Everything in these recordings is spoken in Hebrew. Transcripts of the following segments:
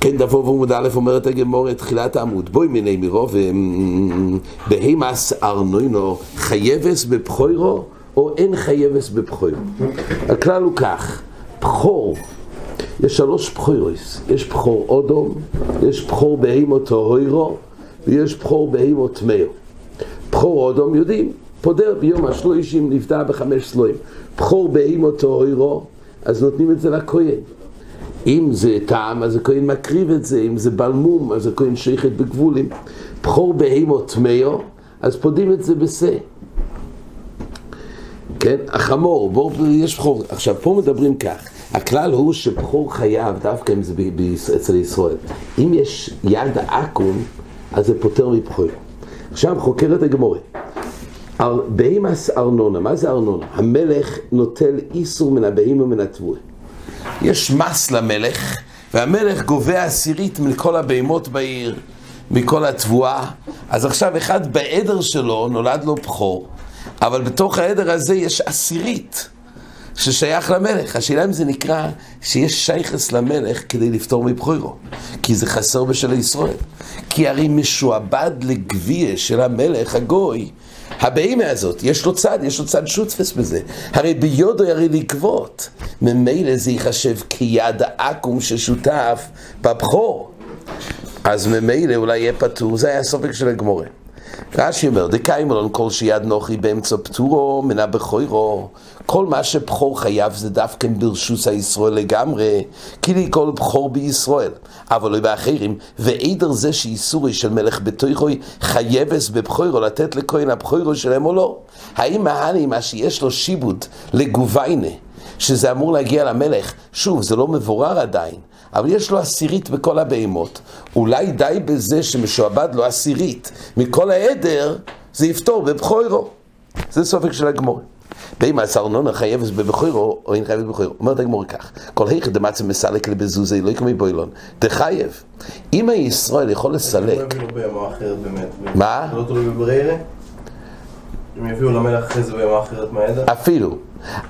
כן, דבו ועמוד א' אומרת הגמור את תחילת העמוד. בואי מיני מירו ובהימאס ארנוינו חייבס בבחוירו או אין חייבס בבחוירו. הכלל הוא כך, בחור, יש שלוש בחוירוס, יש בחור אודום, יש בחור בהימו טהוירו ויש בחור בהימו טמאו. בחור אודום יודעים, פודר ביום השלושים נפדה בחמש סלויים. בחור בהימו טהוירו, אז נותנים את זה לכהן. אם זה טעם, אז הכהן מקריב את זה, אם זה בלמום, אז הכהן שייכת בגבולים. בכור בהימו טמאו, אז פודים את זה בשה. כן? החמור, בואו, יש בכור. עכשיו, פה מדברים כך, הכלל הוא שבכור חייב, דווקא אם זה ב- ב- אצל ישראל. אם יש יד עכו"ם, אז זה פוטר מבכור. עכשיו חוקרת הגמורה. בהימאס ארנונה, מה זה ארנונה? המלך נוטל איסור מן הבהמה ומן התבואה. יש מס למלך, והמלך גובה עשירית מכל הבהמות בעיר, מכל התבואה. אז עכשיו אחד בעדר שלו נולד לו בכור, אבל בתוך העדר הזה יש עשירית ששייך למלך. השאלה אם זה נקרא שיש שייכס למלך כדי לפתור מבכורו, כי זה חסר בשל ישראל. כי הרי משועבד לגביע של המלך הגוי. הבהמה הזאת, יש לו צד, יש לו צד שותפס בזה. הרי ביודו הרי לגבות. ממילא זה ייחשב כיד העכו"ם ששותף בבכור. אז ממילא אולי יהיה פטור, זה היה הסופק של הגמורה. רש"י אומר, דקיימלון כל שיד נוחי באמצע פטורו מן הבכורו. כל מה שבכור חייב זה דווקא ברשוס הישראל לגמרי, כי כל בכור בישראל. אבל לא באחרים, ועדר זה שאיסורי של מלך בתויכוי חייבס בבכורו לתת לכהן הבכורו שלהם או לא. האם מהני מה שיש לו שיבוד לגוביינה, שזה אמור להגיע למלך, שוב, זה לא מבורר עדיין, אבל יש לו עשירית בכל הבהמות. אולי די בזה שמשועבד לו עשירית מכל העדר, זה יפתור בבכורו. זה סופק של הגמור. בהמה ארנונה חייבת בבכורו, או אין חייבת בבכורו. אומרת הגמור כך, כל היכא דמצא מסלק לבזוזי, לא יקמי בוילון, דחייב. אם הישראל יכול לסלק. מה? לא תלוי בבריירה? אם יביאו למלך אחרי זה בהמה אחרת מהעדר? אפילו,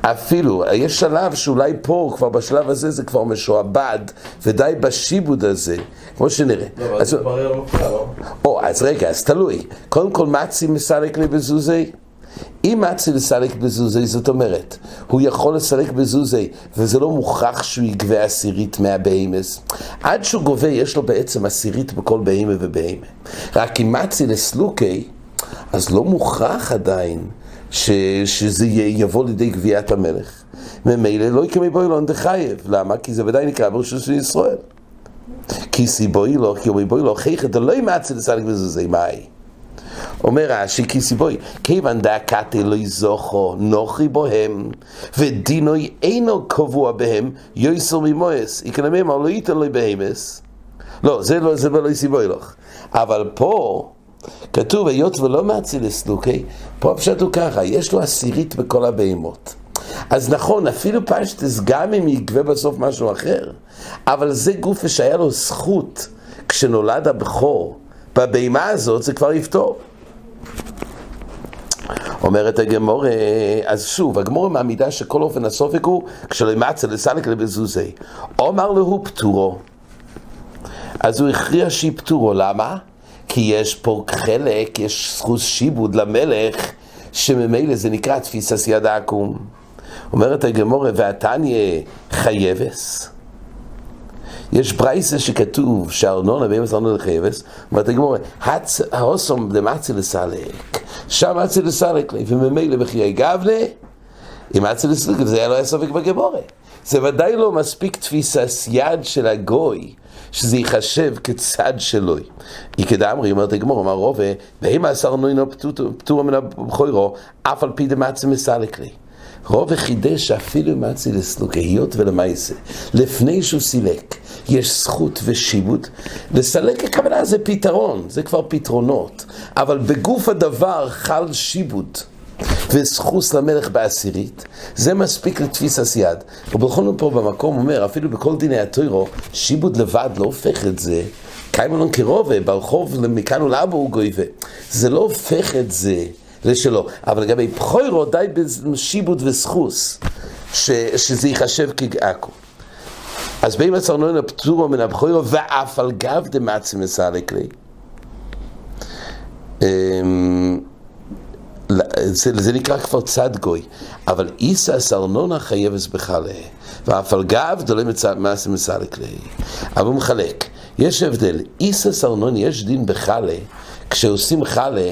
אפילו, יש שלב שאולי פה, כבר בשלב הזה זה כבר משועבד, ודי בשיבוד הזה, כמו שנראה. לא, אבל אז- זה ברר לא מפריע, לא? או, אז רגע, אז תלוי. קודם כל, מצי מסלק לבזוזי? אם מצי לסלק בזוזי, זאת אומרת, הוא יכול לסלק בזוזי, וזה לא מוכרח שהוא יגבה עשירית מהבהמס. עד שהוא גובה, יש לו בעצם עשירית בכל בהמה ובהמה. רק אם מצי לסלוקי, אז לא מוכרח עדיין ש, שזה יבוא לידי גביית המלך. ממילא לא יקמי בוילון דחייב. למה? כי זה ודאי נקרא ברשות של ישראל. כי סיבוי לא, כי אומרים בוי לא, חייכת דלא ימצא לסלק בזוזי, מהי? אומר רש"י, כי סיבוי, כיוון דאקתי לא יזוכו נוחי בוהם, ודינוי אינו קבוע בהם, יויסר ממויס, יקנמי אמר לא ייתן לו בהמס. לא, זה לא, זה לא סיבוי לך. אבל פה, כתוב, היות ולא מאציל לסלוקי, פה הפשט הוא ככה, יש לו עשירית בכל הבהמות. אז נכון, אפילו פשטס, גם אם יגבה בסוף משהו אחר, אבל זה גוף שהיה לו זכות כשנולד הבכור בבהמה הזאת, זה כבר יפתור. אומרת הגמורה, אז שוב, הגמורה מעמידה שכל אופן הסופק הוא כשלא ימצא לסלק לבזוזי. אומר לו פטורו. אז הוא הכריע שהיא פטורו, למה? כי יש פה חלק, יש זכות שיבוד למלך, שממילא זה נקרא תפיסת יד העקום. אומרת הגמורה, והתניא חייבס. יש ברייסה שכתוב שהארנונה באמס ארנונה חייבס, אומרת הגמורה, האוסום דמצי לסלק, שם מצי לסלק וממילא בחיי גבנה, אם מצי לסלק, זה היה לא היה ספק בגמורה. זה ודאי לא מספיק תפיסת יד של הגוי, שזה ייחשב כצד שלוי. יקדא אמרי, אומרת הגמור, אמר רובה, והמה עשר נוינו פטור מן הבכורו, אף על פי דמצי מסלק לי. רובה חידש שאפילו מצי לסלוק, היות ולמעשה, לפני שהוא סילק, יש זכות ושיבוד. לסלק הכוונה זה פתרון, זה כבר פתרונות. אבל בגוף הדבר חל שיבוד. וזכוס למלך בעשירית, זה מספיק לתפיס הסייד. ובכל זאת פה במקום אומר, אפילו בכל דיני הטוירו, שיבוד לבד לא הופך את זה, קיימלון כרובה, ברחוב מכאן ולאבו הוא גויבה. זה לא הופך את זה לשלו. אבל לגבי בכוירו, די בשיבוד וסחוס. ש, שזה ייחשב כעכו. אז בין מצרנון הפטורו מן הבכורו ואף על גב דמצי מסלק לי. זה, זה נקרא כבר צד גוי, אבל איסא סרנונה חייבס בחלה, ואף על גב דלא מעשה מסלק לי. אבל הוא מחלק, יש הבדל, איסא סרנון יש דין בחלה, כשעושים חלה,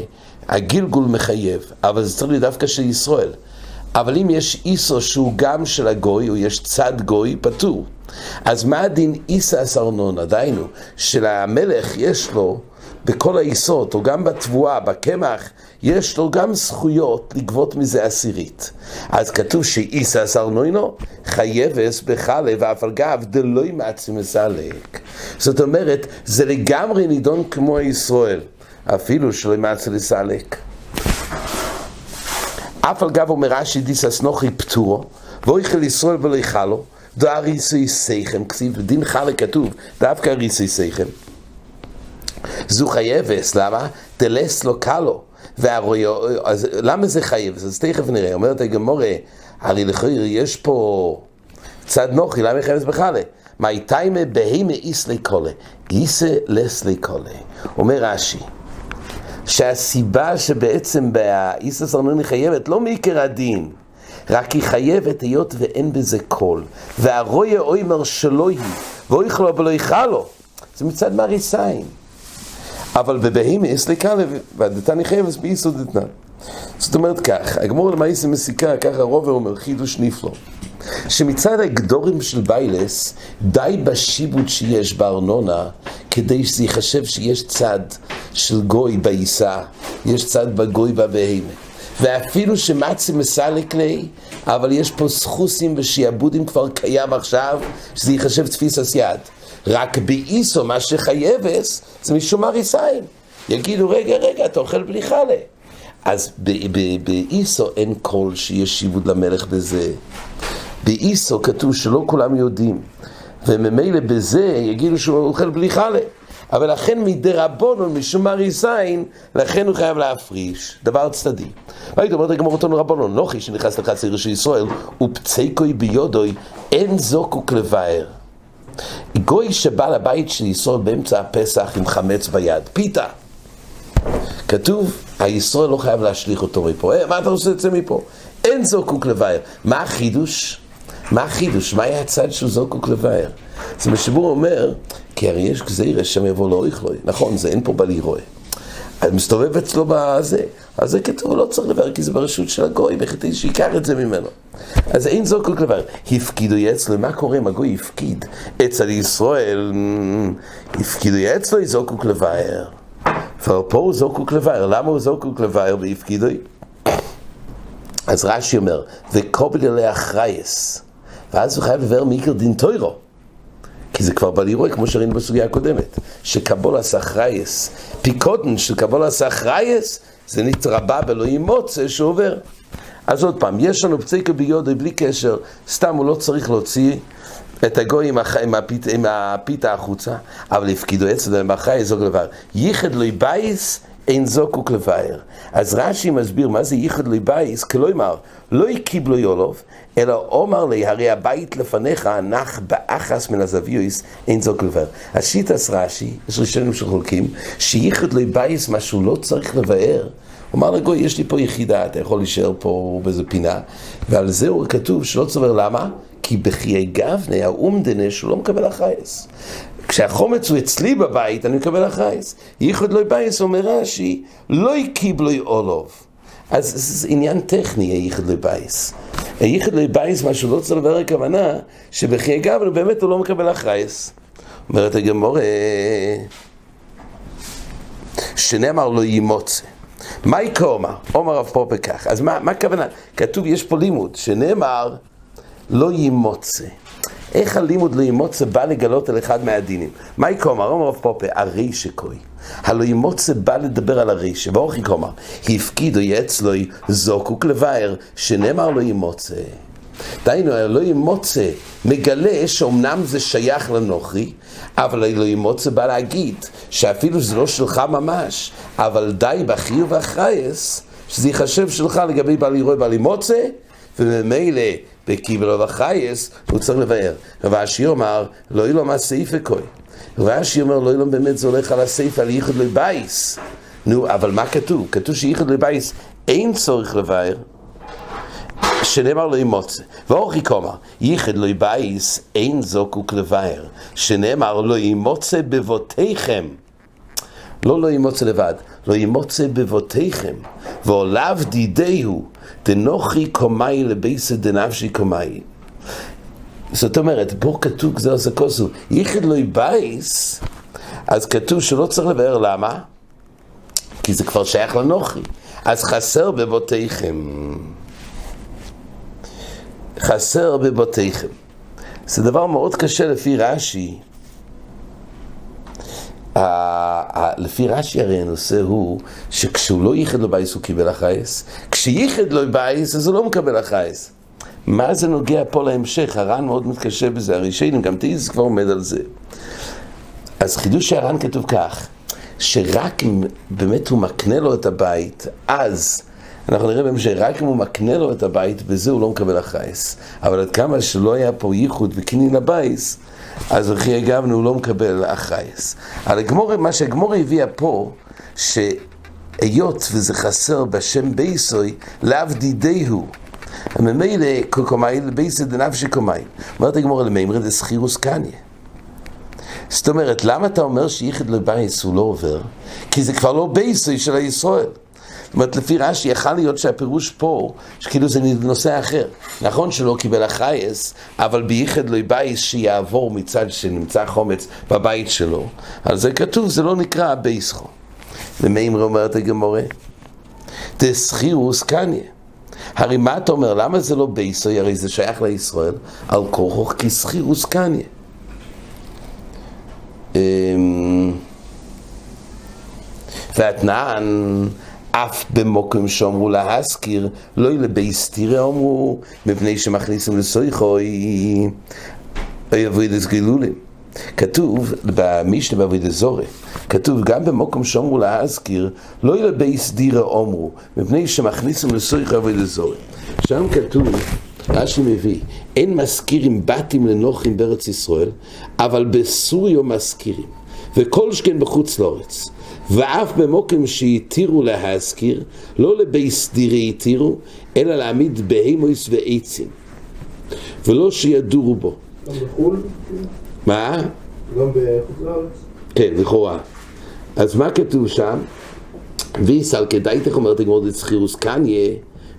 הגלגול מחייב, אבל זה צריך להיות דווקא של ישראל. אבל אם יש איסו שהוא גם של הגוי, או יש צד גוי, פטור. אז מה הדין איסא סרנונה? דהיינו, שלמלך יש לו בכל היסוד, או גם בתבואה, בקמח, יש לו גם זכויות לגבות מזה עשירית. אז כתוב שאיסא סרנוינו חייבס בחלה ואף על גב דלוי מעצי מסלק. זאת אומרת, זה לגמרי נידון כמו ישראל, אפילו שלא מעצי לסלק. אף על גב אומר רש"י דיסס נוחי פטורו, ואויכל ישראל ולא יחלו, דאריסי סייכם, כסיב בדין חלה כתוב, דווקא אריסי סייכם. זו חייבס, למה? תלס לא קלו. אז למה זה חייב? אז תכף נראה, אומרת הגמורה, הרי לכיר יש פה צד נוחי, למה חייבס בחלה? מאי תיימה בהימה איסלי קולה, גיסה לסלי קולה. אומר רש"י, שהסיבה שבעצם באיסס ארנוני חייבת לא מעיקר הדין, רק היא חייבת היות ואין בזה קול. והרויה אוימר שלא היא, ואוי חלו ולא יחלו. זה מצד מריסיים. אבל בבהימה סליקה והדתני חייבס באיסו דתנן. זאת אומרת כך, הגמור למעשה מסיקה, ככה רובר אומר, חידוש נפלא. שמצד הגדורים של ביילס, די בשיבוד שיש בארנונה, כדי שזה ייחשב שיש צד של גוי בעיסה, יש צד בגוי בבהימה. ואפילו שמצי מסלק לי, אבל יש פה סחוסים ושיעבודים כבר קיים עכשיו, שזה ייחשב תפיס יד. רק באיסו, מה שחייבס, זה משום הריסיים. יגידו, רגע, רגע, אתה אוכל בלי חלה. אז באיסו אין קול שיש שיבוד למלך בזה. באיסו כתוב שלא כולם יודעים, וממילא בזה יגידו שהוא אוכל בלי חלה. אבל לכן מדי רבונון, משום הריסיים, לכן הוא חייב להפריש, דבר צדדי. והיית אומרת הגמור אותנו רבונון, נוחי שנכנס לחצי של ישראל, ופציקוי ביודוי, אין זוקוק לבאר. גוי שבא לבית של ישראל באמצע הפסח עם חמץ ביד, פיתה. כתוב, הישראל לא חייב להשליך אותו מפה. אה, מה אתה עושה את זה מפה? אין זוקוק לבאר. מה החידוש? מה החידוש? מה היה הצד של זוקוק לבאר? אז משבור אומר, כי הרי יש גזירה שם יבוא לא יכלוי. נכון, זה אין פה בלי רואה. מסתובב אצלו בזה, אז זה כתוב, לא צריך לבאר, כי זה ברשות של הגוי, וכדי שיקח את זה ממנו. אז אין זוקוק לבאר. הפקידו אצלו, מה קורה אם הגוי הפקיד? אצל ישראל, הפקידו אצלו, זוקוק לבאר. ופה הוא זוקוק לבאר. למה הוא זוקוק לבאר והפקידו? אז רש"י אומר, וקובל אליה אחרייס. ואז הוא חייב לבאר מיקר דין טוירו. כי זה כבר לראות, כמו שראינו בסוגיה הקודמת, שקבולה סחרייס, פיקודן של קבולה סחרייס, זה נתרבה באלוהים מוצא שעובר. אז עוד פעם, יש לנו פציקה ביודו בלי קשר, סתם הוא לא צריך להוציא את הגוי עם, הח... עם, הפית... עם הפיתה החוצה, אבל הפקידו אצלו בחי זוג לבר. ייחד לו בייס אין זוקוק לבאר. אז רש"י מסביר מה זה ייחד לי בייס, כלומר, לא הקיבלו יולוב, אלא אומר לי, הרי הבית לפניך נח באחס מן הזביוס, אין זוק לבאר. אז שיטס רש"י, יש ראשונים שחולקים, שייחד לי בייס, מה שהוא לא צריך לבאר. הוא אמר לגוי, יש לי פה יחידה, אתה יכול להישאר פה באיזה פינה, ועל זה הוא כתוב שלא צובר למה? כי בחיי גבנה, האומדנה, שהוא לא מקבל החייס. כשהחומץ הוא אצלי בבית, אני מקבל אחרייס. ייחוד לא בייס, אומר רש"י, לא יקיבלוי אולוב. אז זה עניין טכני, הייחוד לא בייס. הייחוד לא בייס, מה שהוא לא צריך לדבר הכוונה, שבחיי גבנו באמת הוא לא מקבל אחרייס. אומרת הגמורה, שנאמר לא ימוצא. מה יקרה אומר? רב פופה כך. אז מה הכוונה? כתוב, יש פה לימוד, שנאמר לא ימוצא. איך הלימוד לא ימוצא בא לגלות על אחד מהדינים? מה יקומר? אומר רב פופה, הרי שקוי. הלא ימוצא בא לדבר על הרי שבאורך יקומר, הפקידו יצלוי זוקוק לבאר, שנאמר לא ימוצא. דהיינו, הלא ימוצא מגלה שאומנם זה שייך לנוכרי, אבל הלא ימוצא בא להגיד שאפילו שזה לא שלך ממש, אבל די בחיוב והחייס, שזה ייחשב שלך לגבי בעלי רואה בעלי מוצא, וממילא בקיבל או בחייס, הוא צריך לבאר. רב אשי אומר, לא ילום הסעיפה כוי. רב אשי אומר, לא ילום באמת זה הולך על הסעיפה, על ייחוד לבייס. נו, אבל מה כתוב? כתוב שייחוד לבייס אין צורך לבאר. שנאמר לא ימוצא. ואורכי קומר, ייחד לא יבייס, אין זוקוק לבאר. שנאמר לא ימוצא בבותיכם. לא לא ימוצא לבד, לא ימוצא בבותיכם. ועולב דידהו, דנוכי קומאי לבייסא דנפשי קומאי. זאת אומרת, פה כתוב גזר סקוסו, ייחד לא יבייס, אז כתוב שלא צריך לבאר למה? כי זה כבר שייך לנוכי. אז חסר בבותיכם. חסר בבותיכם. זה דבר מאוד קשה לפי רש"י. לפי רש"י הרי הנושא הוא שכשהוא לא ייחד לו בייס הוא קיבל החייס, כשייחד לו בייס אז הוא לא מקבל החייס. מה זה נוגע פה להמשך? הר"ן מאוד מתקשה בזה, הראשונים, גם תאיז כבר עומד על זה. אז חידוש הר"ן כתוב כך, שרק אם באמת הוא מקנה לו את הבית, אז אנחנו נראה בהמשך, רק אם הוא מקנה לו את הבית, בזה הוא לא מקבל החייס. אבל עד כמה שלא היה פה ייחוד וקנין לבייס, אז וכי הגבנו הוא לא מקבל החייס. אבל הגמור, מה שהגמור הביאה פה, שהיות וזה חסר בשם בייסוי, לאו דידהו. ממילא קוקומאי לבייסא דנפשי קומאי. אומרת הגמור למימרי דסחירוס קניה. זאת אומרת, למה אתה אומר שייחד לבייס הוא לא עובר? כי זה כבר לא בייסוי של הישראל. אומרת, לפי רש"י, יכל להיות שהפירוש פה, שכאילו זה נושא אחר. נכון שלא קיבל החייס, אבל בייחד לא בייס שיעבור מצד שנמצא חומץ בבית שלו. על זה כתוב, זה לא נקרא בייסחו. ומימר אומרת הגמורה, דסחירוס קניה. הרי מה אתה אומר, למה זה לא בייסוי? הרי זה שייך לישראל, על כורחוך כסחירוס קניה. אמ, ואתנן אף במוקרים שאומרו להזכיר, לא לבייס תירא אמרו, מפני שמכניסים לסויכוי, אבוידס גילולים. כתוב במשנה בעבודת זורי, כתוב גם במוקם שאומרו להזכיר, לא לבייס דירא אומרו, מפני שמכניסים לסויכוי אבוידס זורי. שם כתוב, רש"י מביא, אין מזכירים בתים לנוחים בארץ ישראל, אבל בסוריו מזכירים, וכל שכן בחוץ לארץ. ואף במוקם שהתירו להזכיר, לא לבייס דירי התירו, אלא להעמיד בהימויס ועצים, ולא שידורו בו. גם בחו"ל? מה? גם בחוץ לארץ? כן, לכאורה. אז מה כתוב שם? ויסל כדאיתך אומרת הגמור דצחירוס קניה,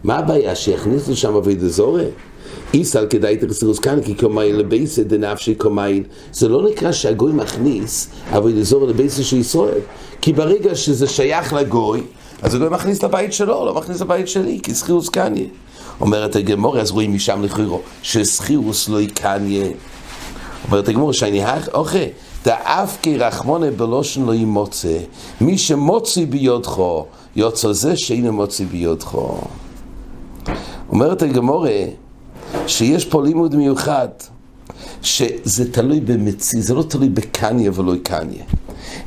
מה הבעיה? שיכניסו שם אבי דזורי? איסל כדאי תחסירוס כאן, כי קומאי לבייסה דנפשי קומאי. זה לא נקרא שהגוי מכניס, אבל לזור לבייסה של ישראל. כי ברגע שזה שייך לגוי, אז הגוי מכניס לבית שלו, לא מכניס לבית שלי, כי סחירוס קניה. אומרת הגמור, אז רואים משם לכירו, שסחירוס לא יקניה. אומרת הגמור, שאני אוכל, דאף כי רחמונה בלושן לא ימוצא, מי שמוציא ביודכו, יוצא זה שאינו מוציא ביודכו. אומרת הגמורה, שיש פה לימוד מיוחד, שזה תלוי במציא, זה לא תלוי בקניה ולא קניה.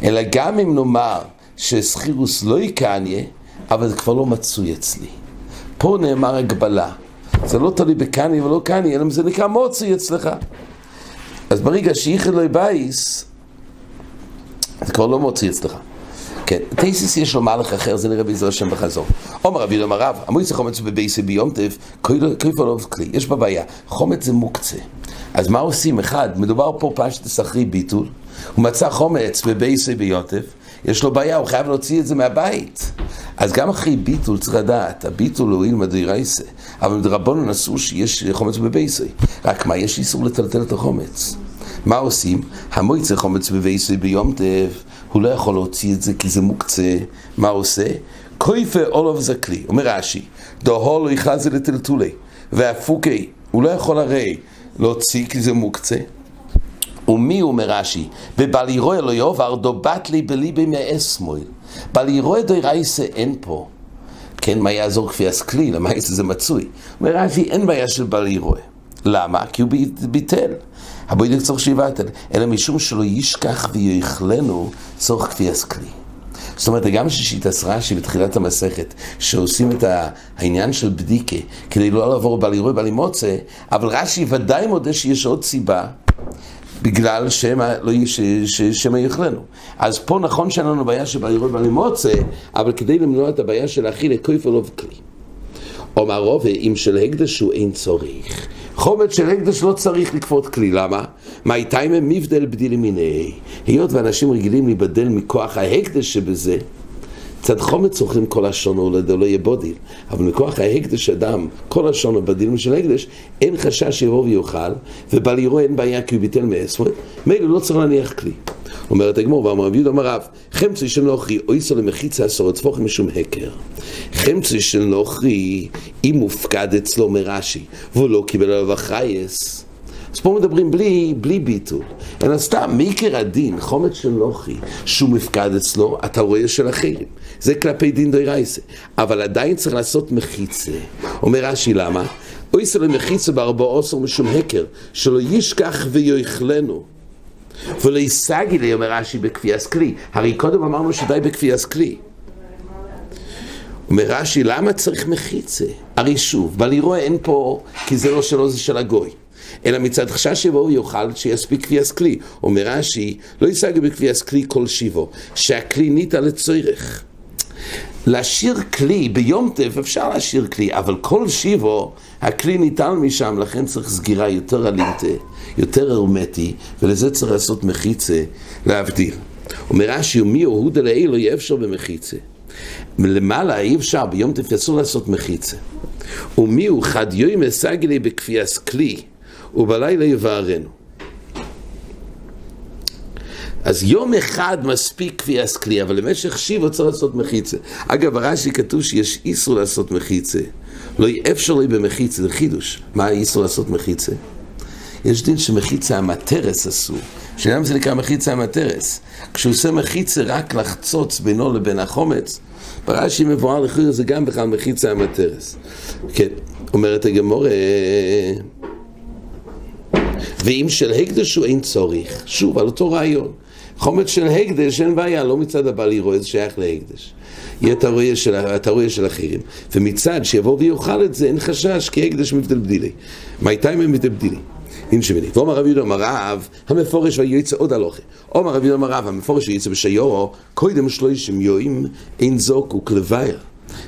אלא גם אם נאמר שסחירוס לא יקניה, אבל זה כבר לא מצוי אצלי. פה נאמר הגבלה. זה לא תלוי בקניה ולא קניה, אלא זה נקרא מוצי אצלך. אז ברגע שאיכד לא יבייס, זה כבר לא מוציא אצלך. כן, טייסיס יש לו מהלך אחר, זה נראה בעזר השם בחזור. עומר רבי יום הרב, המויצה חומץ בבייסי ביום טף, כיפה לא כלי, יש בה בעיה, חומץ זה מוקצה. אז מה עושים? אחד, מדובר פה פשטס אחרי ביטול, הוא מצא חומץ בבייסי ביום טף, יש לו בעיה, הוא חייב להוציא את זה מהבית. אז גם אחרי ביטול צריך לדעת, הביטול הוא אילמא דרייסה, אבל דרבנו נסעו שיש חומץ בבייסי. רק מה, יש איסור לטלטל את החומץ. מה עושים? המויצה חומץ בבייסי ביום טף, הוא לא יכול להוציא את זה כי זה מוקצה. מה עושה? קויפה אולוב זה כלי. אומר רש"י, דהו לא יחזי לטלטולי, והפוקי, הוא לא יכול הרי להוציא כי זה מוקצה. ומי אומר רש"י? ובל יראה לא יאבר דו בת לי בליבי מאסמויל. בל יראה דו רייסה אין פה. כן, מה יעזור כפי כלי? למה זה מצוי? אומר רש"י, אין בעיה של בל יראה. למה? כי הוא ביטל. הבוידק צורך שיבטל, אלא משום שלא ישכח ויכלנו צורך כפיאס כלי. זאת אומרת, גם ששיטס רש"י בתחילת המסכת, שעושים את העניין של בדיקה, כדי לא לעבור בל ירוי בל ימוצא, אבל רש"י ודאי מודה שיש עוד סיבה. בגלל שמא לא, שמא יאכלנו. אז פה נכון שאין לנו בעיה של בל ירוי בל ימוצא, אבל כדי למנוע את הבעיה של אכילה, כויפר לא וכלי. אומר רובה, אם של הקדש הוא אין צורך. חומץ של הקדש לא צריך לכפות כלי, למה? מה איתה אם מבדל בדילי מיני? היות ואנשים רגילים להיבדל מכוח ההקדש שבזה, צד חומץ אוכלים כל השונו לא יהיה בודיל, אבל מכוח ההקדש אדם, כל השונו בדילים של הקדש, אין חשש שיבוא ויאכל, ובל ירוא אין בעיה כי הוא ביטל מעשרות, מילא לא צריך להניח כלי. אומרת הגמור, ואמר רב יהודה אמר רב, חמצי של נוכרי, אויסו למחיצה עשור צפוך משום הקר. חמצי של נוכרי, אם מופקד אצלו מרש"י, והוא לא קיבל עליו החייס. אז פה מדברים בלי, בלי ביטול, אלא סתם, מעיקר הדין, חומץ של נוכרי, שהוא מפקד אצלו, אתה רואה של אחרים. זה כלפי דין די רייסה. אבל עדיין צריך לעשות מחיצה. אומר רש"י, למה? אויסו למחיצה בארבעו עשר משום הקר, שלא ישכח ויאכלנו. ולא ישגי לי, אומר רש"י, בכפיית כלי. הרי קודם אמרנו שדי בכפיית כלי. אומר רש"י, למה צריך מחיצה? הרי שוב, בלירוע אין פה, כי זה לא שלו, זה של הגוי. אלא מצד חשש שיבוא ויאכל שיספיק כפיית כלי. אומר רש"י, לא ישגי בכפיית כלי כל שיבו, שהכלי ניתן לצורך. להשאיר כלי, ביום טף אפשר להשאיר כלי, אבל כל שיבו, הכלי ניתן משם, לכן צריך סגירה יותר עלינטה, יותר הרמטי, ולזה צריך לעשות מחיצה, להבדיל. אומר רש"י, ומי הוא דלעי לא יהיה אפשר במחיצה. למעלה אי אפשר, ביום טף אסור לעשות מחיצה. ומי הוא חד יוי מסגלי בכפיית כלי, ובלילה יבערנו. אז יום אחד מספיק כפיית כלי, אבל למשך שיבו צריך לעשות מחיצה. אגב, ברש"י כתוב שיש איסור לעשות מחיצה. לא יהיה אפשר לי במחיצה, זה חידוש. מה האיסור לעשות מחיצה? יש דין שמחיצה המטרס אסור. שלמה זה נקרא מחיצה המטרס? כשהוא עושה מחיצה רק לחצוץ בינו לבין החומץ, ברש"י מבואר לחיר זה גם בכלל מחיצה המטרס. כן, אומרת הגמורה... ואם של הקדש הוא אין צורך, שוב, על אותו רעיון. חומץ של הקדש אין בעיה, לא מצד הבעל זה שייך להקדש. יהיה את הרואה של אחרים. ומצד שיבוא ויאכל את זה, אין חשש, כי הקדש מבדל בדילי. מה איתה אם הם מבדל בדילי? אין שמיני. ואומר רבי יהודה אמר רב, המפורש ויועצה עוד הלוכה. אומר רבי יהודה אמר רב, המפורש ויועצה בשיורו, קודם שלושים יואים, אין זוקוק לבייר.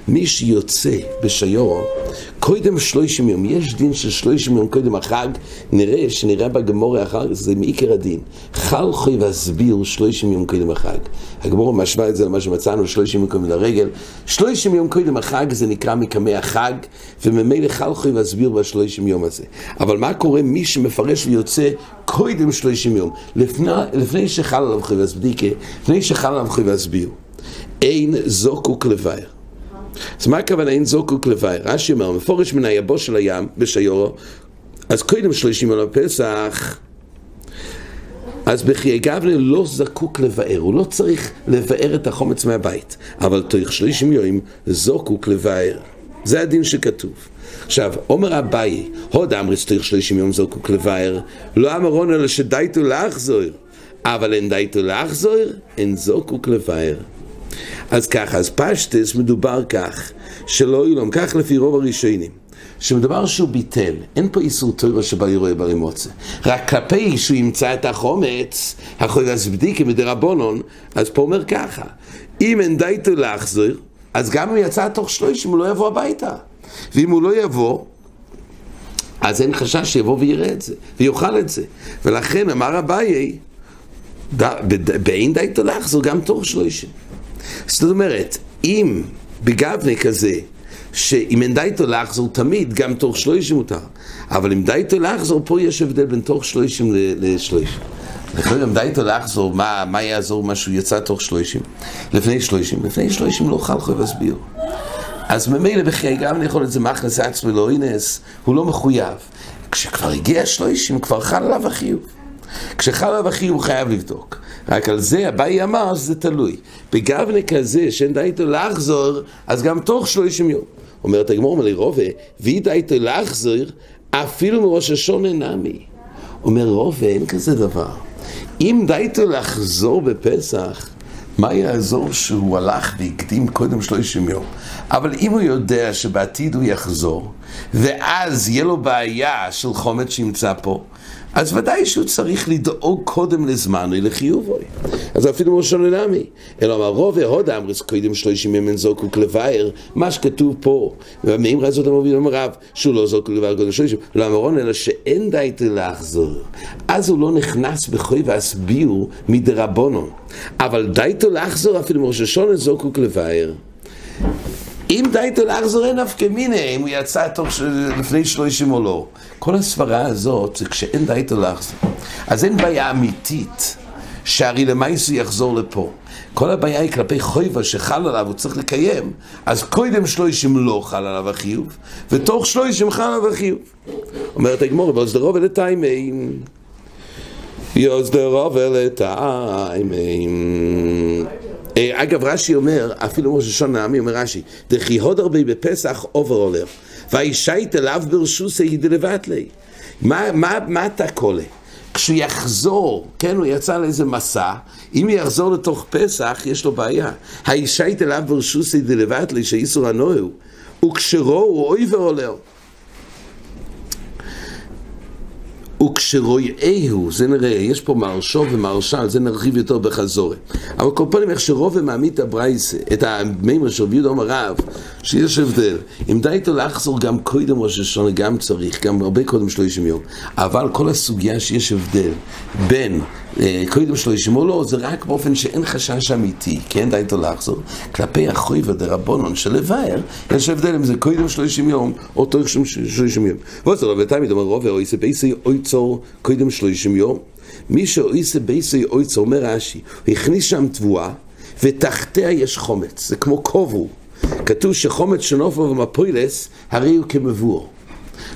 מי שיוצא בשיורו, קודם שלושים יום, יש דין של שלושים יום קודם החג, נראה שנראה בגמורה אחר, זה מעיקר הדין. חל חוי והסביר שלושים יום קודם החג. הגמורה משווה את זה למה שמצאנו שלושים יום קודם לרגל. שלושים יום קודם החג זה נקרא מקמי החג, וממילא חל חוי והסביר בשלושים יום הזה. אבל מה קורה מי שמפרש ויוצא קודם שלושים יום, לפני, לפני שחל עליו חוי והסבדיקה, לפני שחל עליו חוי והסביר. אין זוקוק לבייר. אז מה הכוונה אין זוקוק לוואי? רש"י אומר, מפורש מן היבוש של הים בשיורו, אז קודם שלושים יום לפסח, אז בחיי גבנה לא זקוק לבאר, הוא לא צריך לבאר את החומץ מהבית, אבל תוך שלושים יום זוקוק לבאר. זה הדין שכתוב. עכשיו, אומר אביי, הוד אמריס תוך שלושים יום זוקוק לבאר, לא אמרון אלא שדייתו לאחזור, אבל אין דייתו לאחזור, אין זוקוק לבאר. אז ככה, אז פשטס מדובר כך, שלא ילום, כך לפי רוב הראשונים. שמדבר שהוא ביטל, אין פה איסור טוירו שבא יראה ברי מוצא. רק כלפי שהוא ימצא את החומץ, יכול להסבדיקה מדרבנון, אז פה אומר ככה, אם אין דייתו להחזור, אז גם אם יצא תוך שלושים הוא לא יבוא הביתה. ואם הוא לא יבוא, אז אין חשש שיבוא ויראה את זה, ויאכל את זה. ולכן אמר אביי, באין דייתו להחזור גם תוך שלושים. זאת אומרת, אם בגבנה כזה, שאם אין דייתו לחזור תמיד, גם תוך שלושים מותר. אבל אם דייתו לחזור, פה יש הבדל בין תוך שלושים לשלושים. לכן אם דייתו לחזור, מה, מה יעזור מה שהוא יצא תוך שלושים? לפני שלושים. לפני שלושים לא חל חוי להסביר. אז ממילא בחיי גם יכול את זה מאכלס עצמי לא אינס, הוא לא מחויב. כשכבר הגיע שלושים, כבר חל עליו החיוב. כשחל עליו החיוב הוא חייב לבדוק. רק על זה אביי אמר שזה תלוי. בגבנה כזה שאין די איתו לחזור, אז גם תוך שלושים יום. אומרת הגמור מלי רובה, ואי די איתו לחזור, אפילו מראש השונה נמי. אומר רובה, אין כזה דבר. אם די איתו לחזור בפסח, מה יעזור שהוא הלך והקדים קודם שלושים יום? אבל אם הוא יודע שבעתיד הוא יחזור, ואז יהיה לו בעיה של חומץ שימצא פה, אז ודאי שהוא צריך לדאוג קודם לזמן לחיובוי. אז אפילו מושון עולמי. אלא אמר רוב והוד אמרס קודם שלושים ימים זוקוק לבאר, מה שכתוב פה, ומאמרה זאת המוביל אומר רב, שהוא לא זוקוק לבאר קודם שלושים, לא אמרון אלא שאין די לחזור. אז הוא לא נכנס בחוי והסביר מדרבונו. אבל די לחזור אפילו השונה זוקוק לבאר. אם דייתו לחזור אין נפקא מיני, אם הוא יצא תוך ש... לפני שלושים או לא. כל הסברה הזאת זה כשאין דייתו לחזור. אז אין בעיה אמיתית שהרי למעשה יחזור לפה. כל הבעיה היא כלפי חויבה שחל עליו, הוא צריך לקיים. אז קודם שלושים לא חל עליו החיוב, ותוך שלושים חל עליו החיוב. אומרת הגמור, ואוסדרו ולטיימים. יוסדרו ולטיימים. אה, אגב, רש"י אומר, אפילו ראש השון העמי אומר רש"י, דכי הוד הרבה בפסח עובר עולר, וישית אליו ברשוס הידי לבטלי. מה, מה, מה אתה קולה? כשהוא יחזור, כן, הוא יצא לאיזה מסע, אם הוא יחזור לתוך פסח, יש לו בעיה. הישית אליו ברשוס הידי לבטלי, שאיסור הנוהו, וכשרו הוא אוי ועולר. וכשרויאהו, זה נראה, יש פה מרשו ומרשל, זה נרחיב יותר בחזורי. אבל כל פעם איך שרוב מעמיד את את המימר של רבי יהודה רב, שיש הבדל. אם די איתו לחזור גם קודם ראש השונה, גם צריך, גם הרבה קודם שלושים יום. אבל כל הסוגיה שיש הבדל בין קודם שלושים או לא, זה רק באופן שאין חשש אמיתי, כן, די איתו לחזור. כלפי החוי ודרבונון של לבאר, יש הבדל אם זה קודם שלושים יום, או תוך שלושים יום. ועוד זה רבי תמיד אומר רוב, אוי זה בייסי אוי צור קודם שלושים יום. מי שאויסה בייסי אויצו, אומר רש"י, הכניס שם תבואה, ותחתיה יש חומץ, זה כמו כובו. כתוב שחומץ שנופו ומפוילס, הרי הוא כמבואו.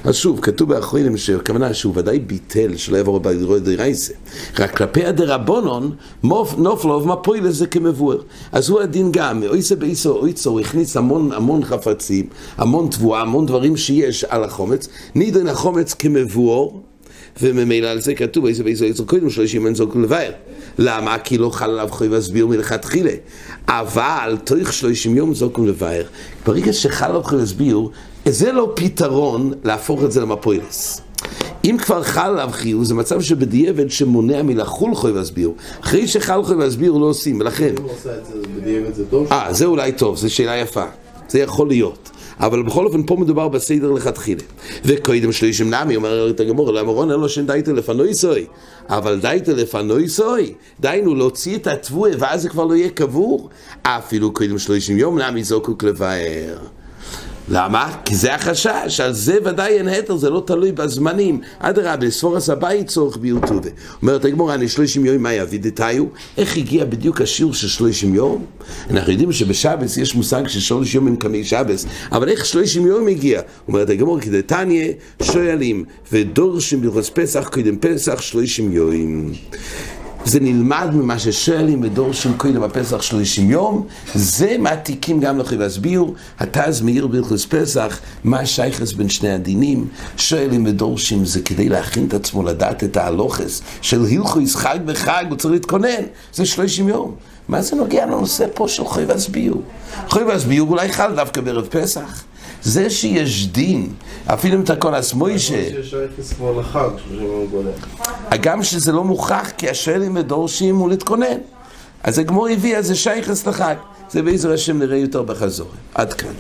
אז שוב, כתוב באחרונים שהכוונה שהוא ודאי ביטל שלא יעבור בדירות דרייסה. רק כלפי הדרבונון, נופלו ומפוילס זה כמבואר. אז הוא הדין גם, אויסה באיסו אויצו, הוא הכניס המון המון חפצים, המון תבואה, המון דברים שיש על החומץ, נידן החומץ כמבואר. וממילא על זה כתוב, איזה ואיזה יצור קודם שלושים אין זוקו לבאר. למה? כי לא חל עליו חוי והסביר מלכתחילה. אבל תוך שלושים יום זוקו לבאר. ברגע שחל עליו חוי והסביר, זה לא פתרון להפוך את זה למפוילס. אם כבר חל עליו חיוב, זה מצב שבדיעבד שמונע מלחול חוי והסביר. אחרי שחל חוי והסביר לא עושים, ולכן... אם הוא עושה את זה בדיעבד זה טוב? אה, זה אולי טוב, זו שאלה יפה. זה יכול להיות. אבל בכל אופן פה מדובר בסדר לכתחילה. וקודם שלישים נמי, אומר את הגמור, למרון אין לו שאין דייתא לפנוי סוי. אבל דייתא לפנוי סוי, דיינו להוציא את התבואה ואז זה כבר לא יהיה קבור. אפילו קודם שלישים יום נמי זוקוק לבאר. למה? כי זה החשש, על זה ודאי אין היתר, זה לא תלוי בזמנים. אדרבה, ספורס הבית צורך ביוטובה. אומרת הגמור, אני שלושים יום, מה יביא דתיו? איך הגיע בדיוק השיעור של שלושים יום? אנחנו יודעים שבשבס יש מושג של שלוש יום עם קמי שבס, אבל איך שלושים יום הגיע? אומרת הגמור, כי דתניא שואלים, ודורשים בלחוץ פסח, קודם פסח, שלושים יום. זה נלמד ממה ששואלים בדור של קודם הפסח שלושים יום, זה מעתיקים גם לכם להסביר, התז מאיר ברכוס פסח, מה השייכס בין שני הדינים, שואלים ודורשים זה כדי להכין את עצמו לדעת את ההלוכס של הילכויס חג בחג, הוא צריך להתכונן, זה שלושים יום. מה זה נוגע לנושא פה של חוי והסביר? חוי והסביר אולי חל דווקא בערב פסח. זה שיש דין, אפילו אם אתה כל הסמוישה... גם שזה לא מוכח, כי השואלים ודורשים הוא להתכונן. אז הגמור הביא, אז זה שייכס לחג. זה בעזר השם נראה יותר בחזור. עד כאן.